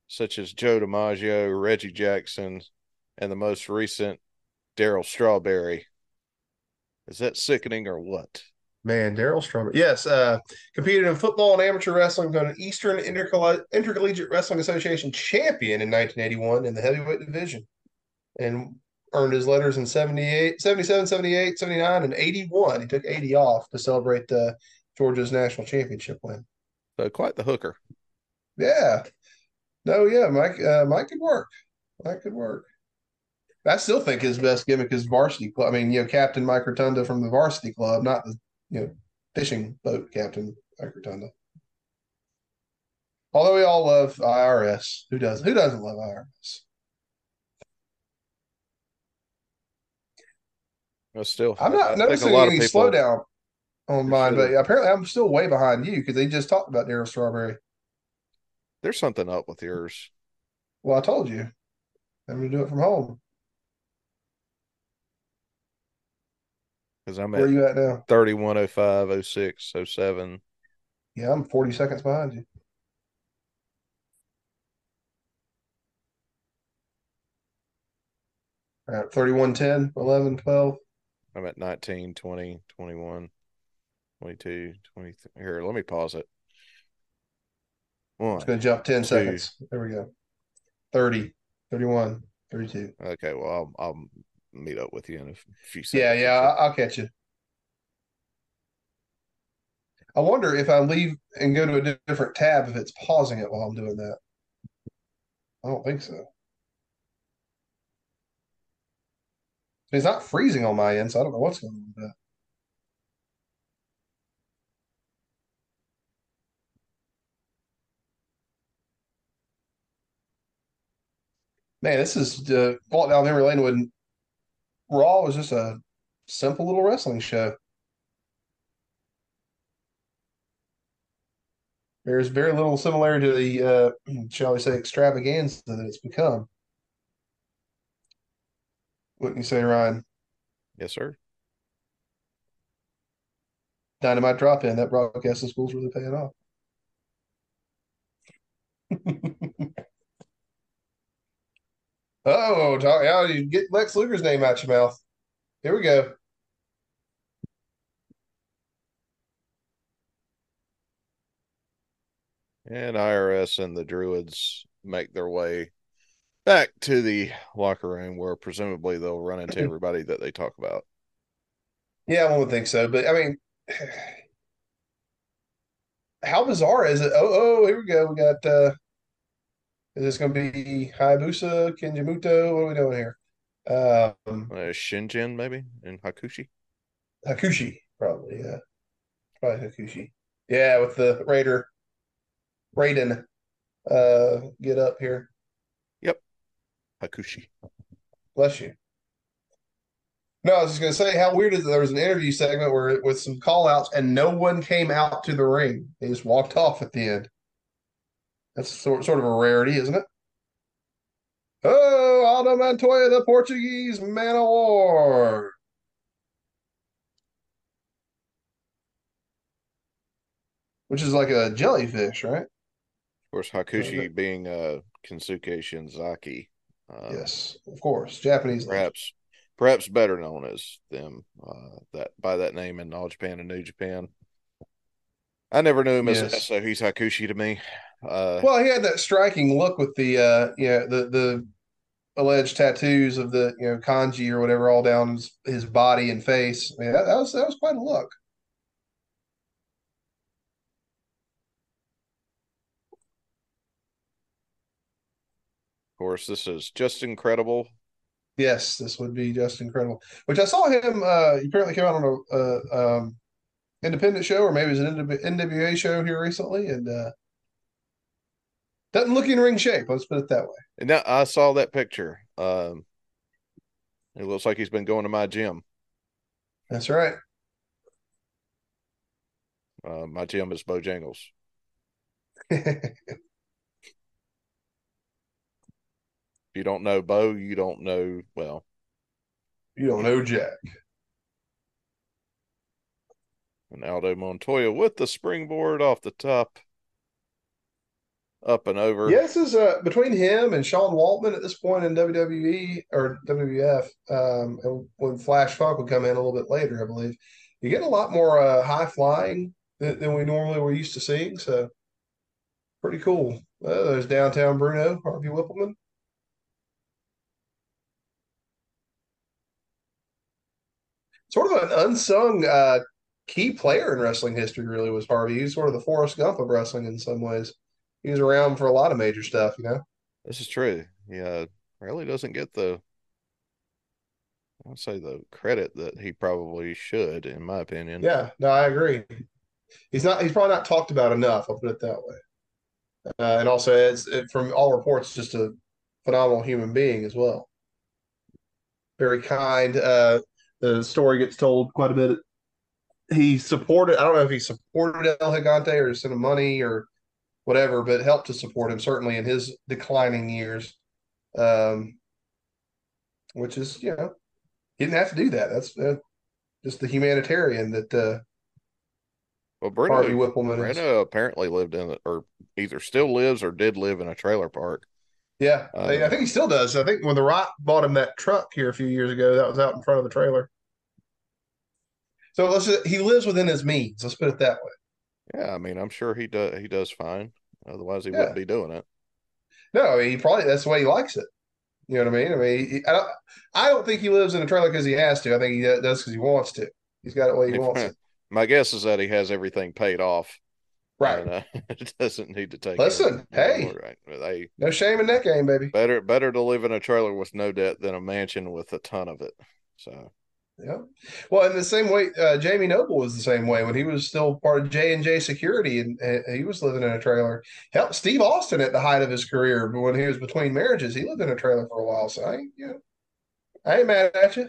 such as Joe DiMaggio, Reggie Jackson, and the most recent Darryl Strawberry. Is that sickening or what? Man, Darryl Strawberry. Yes, uh, competed in football and amateur wrestling, became an Eastern Intercolle- Intercollegiate Wrestling Association champion in 1981 in the heavyweight division, and earned his letters in 78, 77, 78, 79, and 81. He took 80 off to celebrate the Georgia's national championship win. So quite the hooker. Yeah. No, yeah, Mike. Uh, Mike could work. Mike could work. I still think his best gimmick is varsity club. I mean, you know, Captain Mike Rotunda from the varsity club, not the you know fishing boat captain Mike Rotunda. Although we all love IRS, who does? Who doesn't love IRS? Well, still, I'm I- I not noticing a lot any people. slowdown on mine, but apparently I'm still way behind you because they just talked about Darryl Strawberry. There's something up with yours. Well, I told you, I'm going to do it from home. Because I'm Where at you at now? 3105, 06, 07. Yeah, I'm 40 seconds behind you. All right, 31, 10, 11, 12. I'm at 19, 20, 21, 22, 23. Here, let me pause it. One. It's going to jump 10 Two. seconds. There we go. 30, 31, 32. Okay, well, I'll, I'll meet up with you in a few seconds. Yeah, yeah, I'll catch you. I wonder if I leave and go to a different tab if it's pausing it while I'm doing that. I don't think so. It's not freezing on my end, so I don't know what's going on with that. Man, this is uh, Vault Down Memory Lane when Raw was just a simple little wrestling show. There's very little similarity to the, uh, shall we say, extravaganza that it's become. Wouldn't you say, Ryan? Yes, sir. Dynamite drop in. That broadcasting school's really paying off. oh, talk, how you get Lex Luger's name out your mouth? Here we go. And IRS and the Druids make their way back to the locker room where presumably they'll run into everybody that they talk about. Yeah, one would think so. But I mean, how bizarre is it? Oh, oh, here we go. We got uh is this gonna be Hayabusa, Kenjimuto? What are we doing here? Um Uh, Shinjin maybe and Hakushi. Hakushi, probably, yeah. Probably Hakushi. Yeah, with the Raider Raiden uh get up here. Hakushi. Bless you. No, I was just gonna say how weird is it? There was an interview segment where with some call outs and no one came out to the ring. They just walked off at the end. That's sort sort of a rarity, isn't it? Oh, Aldo Montoya, the Portuguese man of war. Which is like a jellyfish, right? Of course, Hakushi being uh Kensuke Shinzaki. Uh, yes, of course. Japanese perhaps perhaps better known as them uh, that by that name in All Japan and New Japan. I never knew him yes. as so he's Hakushi to me. Uh, well, he had that striking look with the uh, yeah the the alleged tattoos of the you know kanji or whatever all down his, his body and face. I mean, that, that was that was quite a look. Course, this is just incredible. Yes, this would be just incredible. Which I saw him. Uh, he apparently came out on a, a um, independent show, or maybe it was an NWA show here recently, and uh, doesn't look in ring shape. Let's put it that way. And now I saw that picture. Um, it looks like he's been going to my gym. That's right. Uh, my gym is Bojangles. If you don't know Bo, you don't know, well, you don't know Jack. And Aldo Montoya with the springboard off the top, up and over. Yeah, this is uh, between him and Sean Waltman at this point in WWE or WWF. Um, and when Flash Funk would come in a little bit later, I believe, you get a lot more uh, high flying than, than, we normally were used to seeing. So, pretty cool. Uh, there's downtown Bruno, Harvey Wippleman. Sort of an unsung uh, key player in wrestling history. Really was Harvey. He's sort of the Forrest Gump of wrestling in some ways. He was around for a lot of major stuff. You know, this is true. Yeah, really doesn't get the. I would say the credit that he probably should, in my opinion. Yeah, no, I agree. He's not. He's probably not talked about enough. I'll put it that way. Uh, and also, it's it, from all reports, just a phenomenal human being as well. Very kind. Uh, the story gets told quite a bit. He supported, I don't know if he supported El Gigante or sent him money or whatever, but helped to support him certainly in his declining years. Um, which is, you know, he didn't have to do that. That's uh, just the humanitarian that uh, well, Bruno, Harvey Wippleman Bruno is. apparently lived in, or either still lives or did live in a trailer park. Yeah, uh, I think he still does. I think when The Rock bought him that truck here a few years ago, that was out in front of the trailer. So let's just, he lives within his means. Let's put it that way. Yeah, I mean, I'm sure he does. He does fine. Otherwise, he yeah. wouldn't be doing it. No, I mean, he probably that's the way he likes it. You know what I mean? I mean, he, I don't. I don't think he lives in a trailer because he has to. I think he does because he wants to. He's got it way he wants it. My guess is that he has everything paid off. Right. And, uh, it doesn't need to take. Listen, hey, right. They, no shame in that game, baby. Better, better to live in a trailer with no debt than a mansion with a ton of it. So yeah. Well, in the same way, uh, Jamie Noble was the same way when he was still part of J and J Security, and, and, he was living in a trailer. Steve Austin at the height of his career, but when he was between marriages, he lived in a trailer for a while. So I, you know, I ain't mad at you.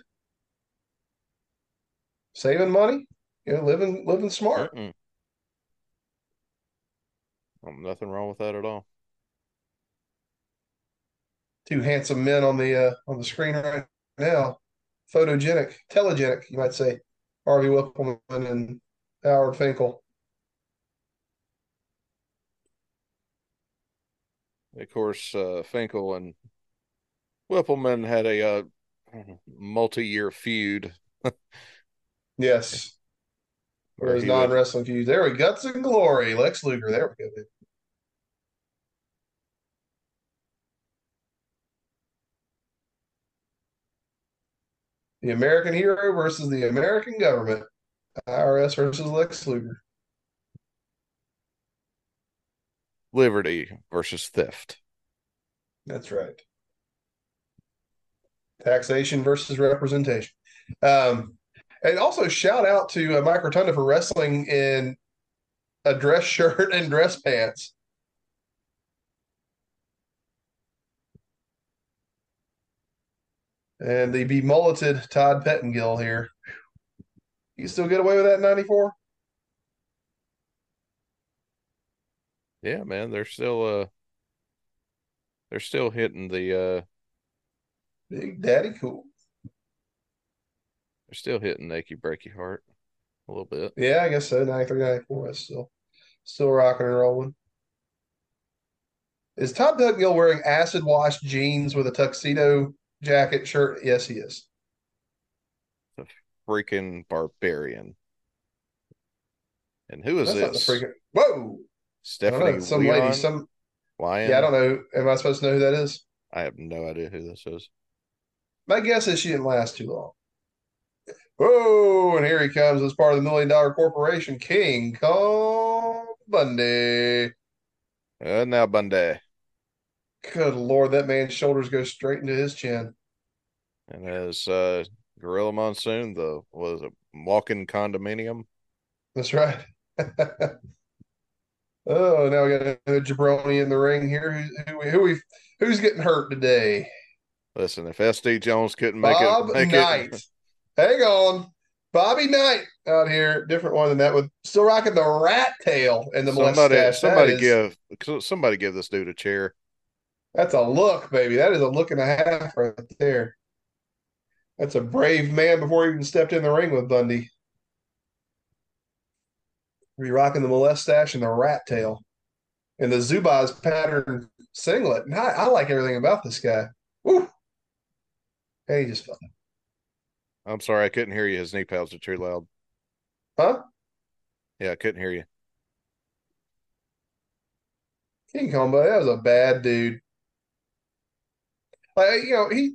Saving money, you know, living living smart. Well, nothing wrong with that at all. Two handsome men on the uh, on the screen right now photogenic, telegenic, you might say, Harvey Wippleman and Howard Finkel. Of course, uh, Finkel and Wippleman had a uh, multi-year feud. yes. Those non wrestling feuds. There we go. Guts and Glory. Lex Luger. There we go. The American hero versus the American government. IRS versus Lex Luger. Liberty versus theft. That's right. Taxation versus representation. Um, and also shout out to uh, Mike Rotunda for wrestling in a dress shirt and dress pants. And the bemulleted Todd Pettengill here. You still get away with that in 94? Yeah, man, they're still uh they're still hitting the uh Big Daddy Cool. they're still hitting Achy Breaky Heart a little bit. Yeah, I guess so. 93, 94 is still still rocking and rolling. Is Todd Pettengill wearing acid wash jeans with a tuxedo jacket shirt? Yes, he is. Freaking barbarian. And who is That's this? freaking. Whoa! Don't know, Stephanie some Leon? lady, some Lyon? yeah, I don't know. Am I supposed to know who that is? I have no idea who this is. My guess is she didn't last too long. Whoa! And here he comes as part of the million dollar corporation, King Kong Bundy. And now Bundy. Good lord, that man's shoulders go straight into his chin. And as uh Gorilla Monsoon, the was it walking condominium? That's right. oh, now we got a jabroni in the ring here. Who, who, who we who's getting hurt today? Listen, if SD Jones couldn't make Bob it make Knight. it Hang on. Bobby Knight out here, different one than that, with still rocking the rat tail and the somebody mustache. somebody is- give somebody give this dude a chair. That's a look, baby. That is a look and a half right there. That's a brave man before he even stepped in the ring with Bundy. Be rocking the mustache and the rat tail and the Zubaz pattern singlet. And I, I like everything about this guy. Woo! And he just fell. I'm sorry, I couldn't hear you. His knee pads are too loud. Huh? Yeah, I couldn't hear you. King Combo, that was a bad dude. Like, you know, he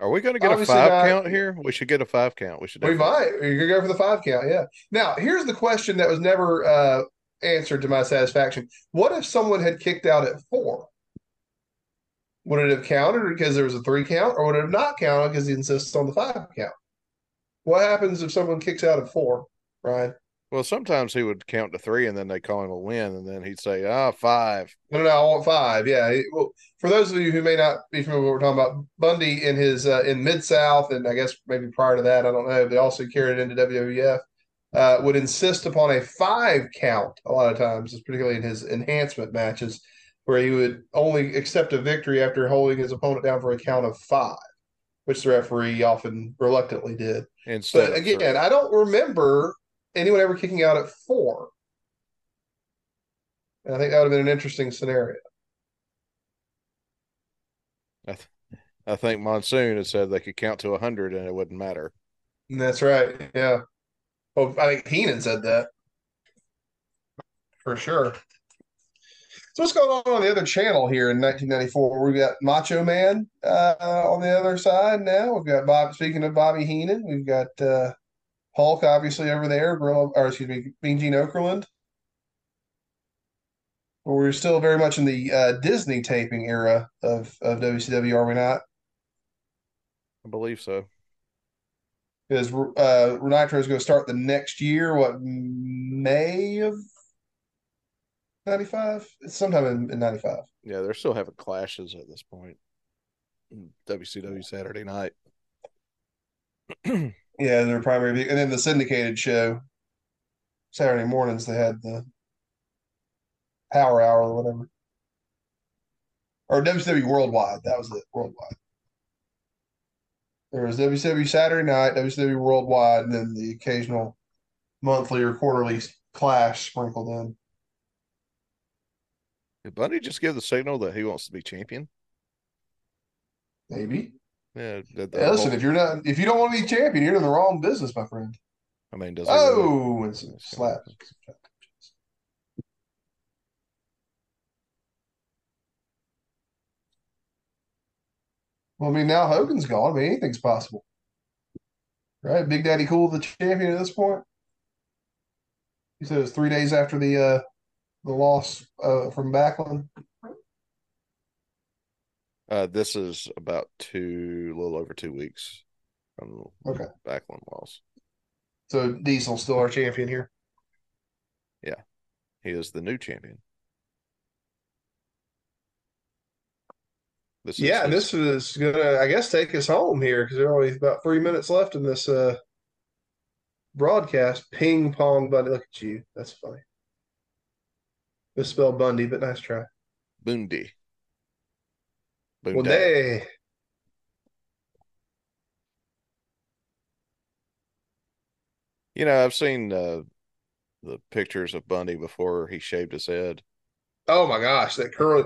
Are we going to get a five not- count here? We should get a five count. We should. We might. You're gonna go for the five count, yeah. Now, here's the question that was never uh, answered to my satisfaction. What if someone had kicked out at four? Would it have counted because there was a three count, or would it have not counted because he insists on the five count? What happens if someone kicks out at four, Ryan? Well, sometimes he would count to three, and then they call him a win, and then he'd say, "Ah, five. No, no, no, I want five. Yeah. He- well, for those of you who may not be familiar with what we're talking about, Bundy in his uh, in Mid South, and I guess maybe prior to that, I don't know. They also carried it into WWF. Uh, would insist upon a five count a lot of times, particularly in his enhancement matches, where he would only accept a victory after holding his opponent down for a count of five, which the referee often reluctantly did. Instead, But three. again, I don't remember anyone ever kicking out at four. And I think that would have been an interesting scenario. I, th- I think Monsoon had said they could count to a hundred, and it wouldn't matter. That's right. Yeah. Well, I think Heenan said that for sure. So what's going on on the other channel here in 1994? We've got Macho Man uh, on the other side now. We've got Bob. Speaking of Bobby Heenan, we've got uh, Hulk obviously over there. Gorilla, or excuse me, Mean Gene Okerlund. But We're still very much in the uh, Disney taping era of of WCW, are we not? I believe so. Because uh, Nitro is going to start the next year. What May of ninety five? It's sometime in, in ninety five. Yeah, they're still having clashes at this point. WCW Saturday night. Yeah, their primary, view, and then the syndicated show Saturday mornings. They had the Power Hour or whatever, or WCW Worldwide. That was it. Worldwide. There was WCW Saturday Night, WCW Worldwide, and then the occasional monthly or quarterly clash sprinkled in. Did Bundy just give the signal that he wants to be champion? Maybe. Yeah. did the Yeah, listen, whole- if you're not, if you don't want to be champion, you're in the wrong business, my friend. I mean, does really- Oh, and some slaps. Well, I mean, now Hogan's gone. I mean, anything's possible, right? Big Daddy Cool, the champion at this point. He said it was three days after the uh the loss uh from Backlund. Uh, this is about two, a little over two weeks from Okay. Backlund loss. So Diesel's still our champion here. Yeah, he is the new champion. This Yeah, his- this is gonna, I guess, take us home here because there are only about three minutes left in this uh broadcast. Ping pong Bundy. Look at you. That's funny. Misspelled Bundy, but nice try. Bundy. Well, they You know, I've seen uh, the pictures of Bundy before he shaved his head. oh my gosh, that curly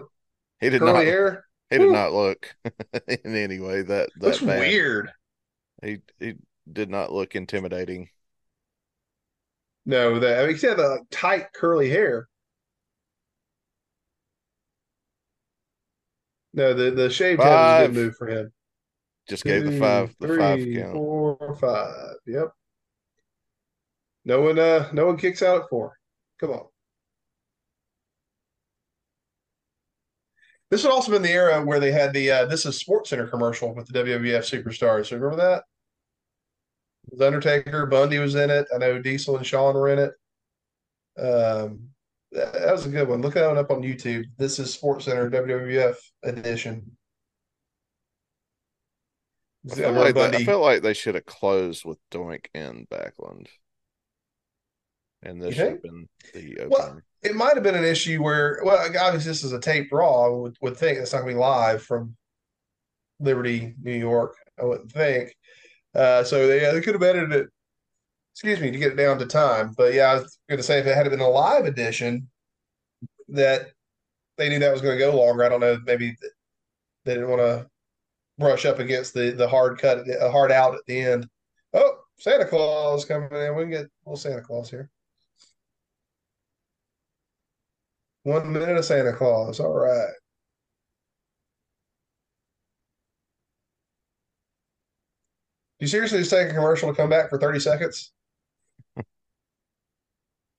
He did curly not. hair He did not look in any way that that looks bad. weird. He he did not look intimidating. No, that I mean, he had the like, tight curly hair. No, the the shaved head was a good move for him. Just gave the five the five three, count. four, five. Yep. No one uh no one kicks out at four. Come on. This would also been the era where they had the uh this is Sports Center commercial with the WWF superstars. So remember that? It was Undertaker, Bundy was in it. I know Diesel and Shawn were in it. Um that, was a good one. Look that one up on YouTube. This is Sports Center WWF edition. I feel like that, I feel like they should have closed with Doink and Backlund. And this should have been the Well, it might have been an issue where, well, obviously this is a tape raw. I would, would think it's not going to be live from Liberty, New York. I wouldn't think. Uh, so they, they could have edited it, excuse me, to get it down to time. But yeah, I was going to say if it had been a live edition, that they knew that was going to go longer. I don't know. Maybe they didn't want to brush up against the the hard cut, the hard out at the end. Oh, Santa Claus coming in. We can get a little Santa Claus here. One minute of Santa Claus. All right. You seriously just take a commercial to come back for 30 seconds?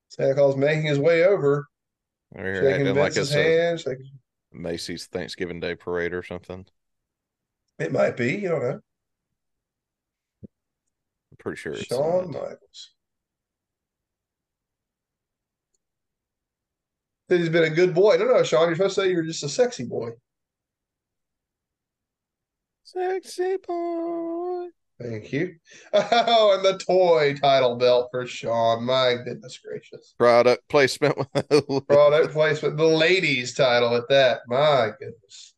Santa Claus making his way over, They're shaking acting like Vince's it's a hand. shaking- Macy's Thanksgiving Day parade or something. It might be, you don't know. I'm pretty sure it's Shawn not. Michaels. Said He's been a good boy. No, no, Shawn, you're supposed to say you're just a sexy boy. Sexy boy. Thank you. Oh, and the toy title belt for Shawn. My goodness gracious. Product placement. Product placement. The ladies title at that. My goodness.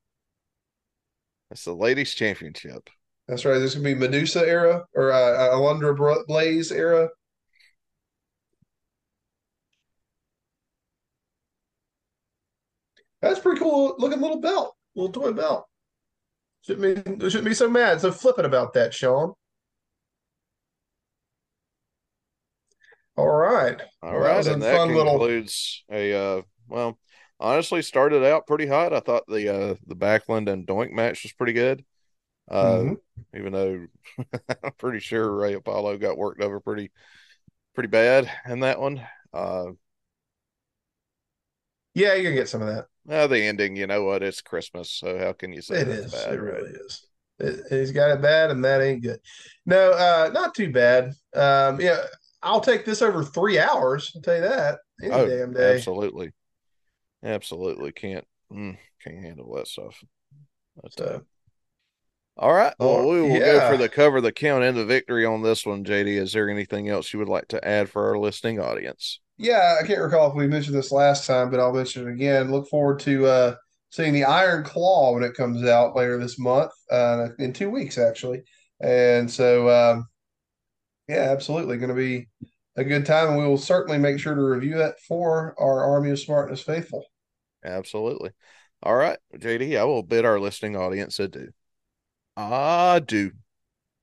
That's the ladies championship. That's right. This could be Medusa era or uh, Alundra Blaze era. That's pretty cool looking little belt, little toy belt. Shouldn't be shouldn't be so mad, so flippant about that, Shawn. All right. All Well, that right, and that fun little- concludes a uh well, honestly started out pretty hot. I thought the uh the Backlund and Doink match was pretty good. Uh Mhm. even though I'm pretty sure Ray Apollo got worked over pretty pretty bad in that one. Uh Yeah, you can get some of that. well, the ending, you know what, it's Christmas, so how can you say it is? bad, It really is. It, he's got it bad, and that ain't good. No, uh, not too bad. Um, yeah, I'll take this over three hours. I'll tell you that any Oh, damn day. absolutely. Absolutely can't mm, can't handle that stuff. Uh, So, All right. Well, Well, we will go for the cover the count and the victory on this one, JD. Is there anything else you would like to add for our listening audience? Yeah, I can't recall if we mentioned this last time, but I'll mention it again. Look forward to uh, seeing the Iron Claw when it comes out later this month, uh, in two weeks actually. And so, um, yeah, absolutely, going to be a good time, and we will certainly make sure to review that for our Army of Smarkness faithful. Absolutely. All right, JD, I will bid our listening audience adieu. Adieu.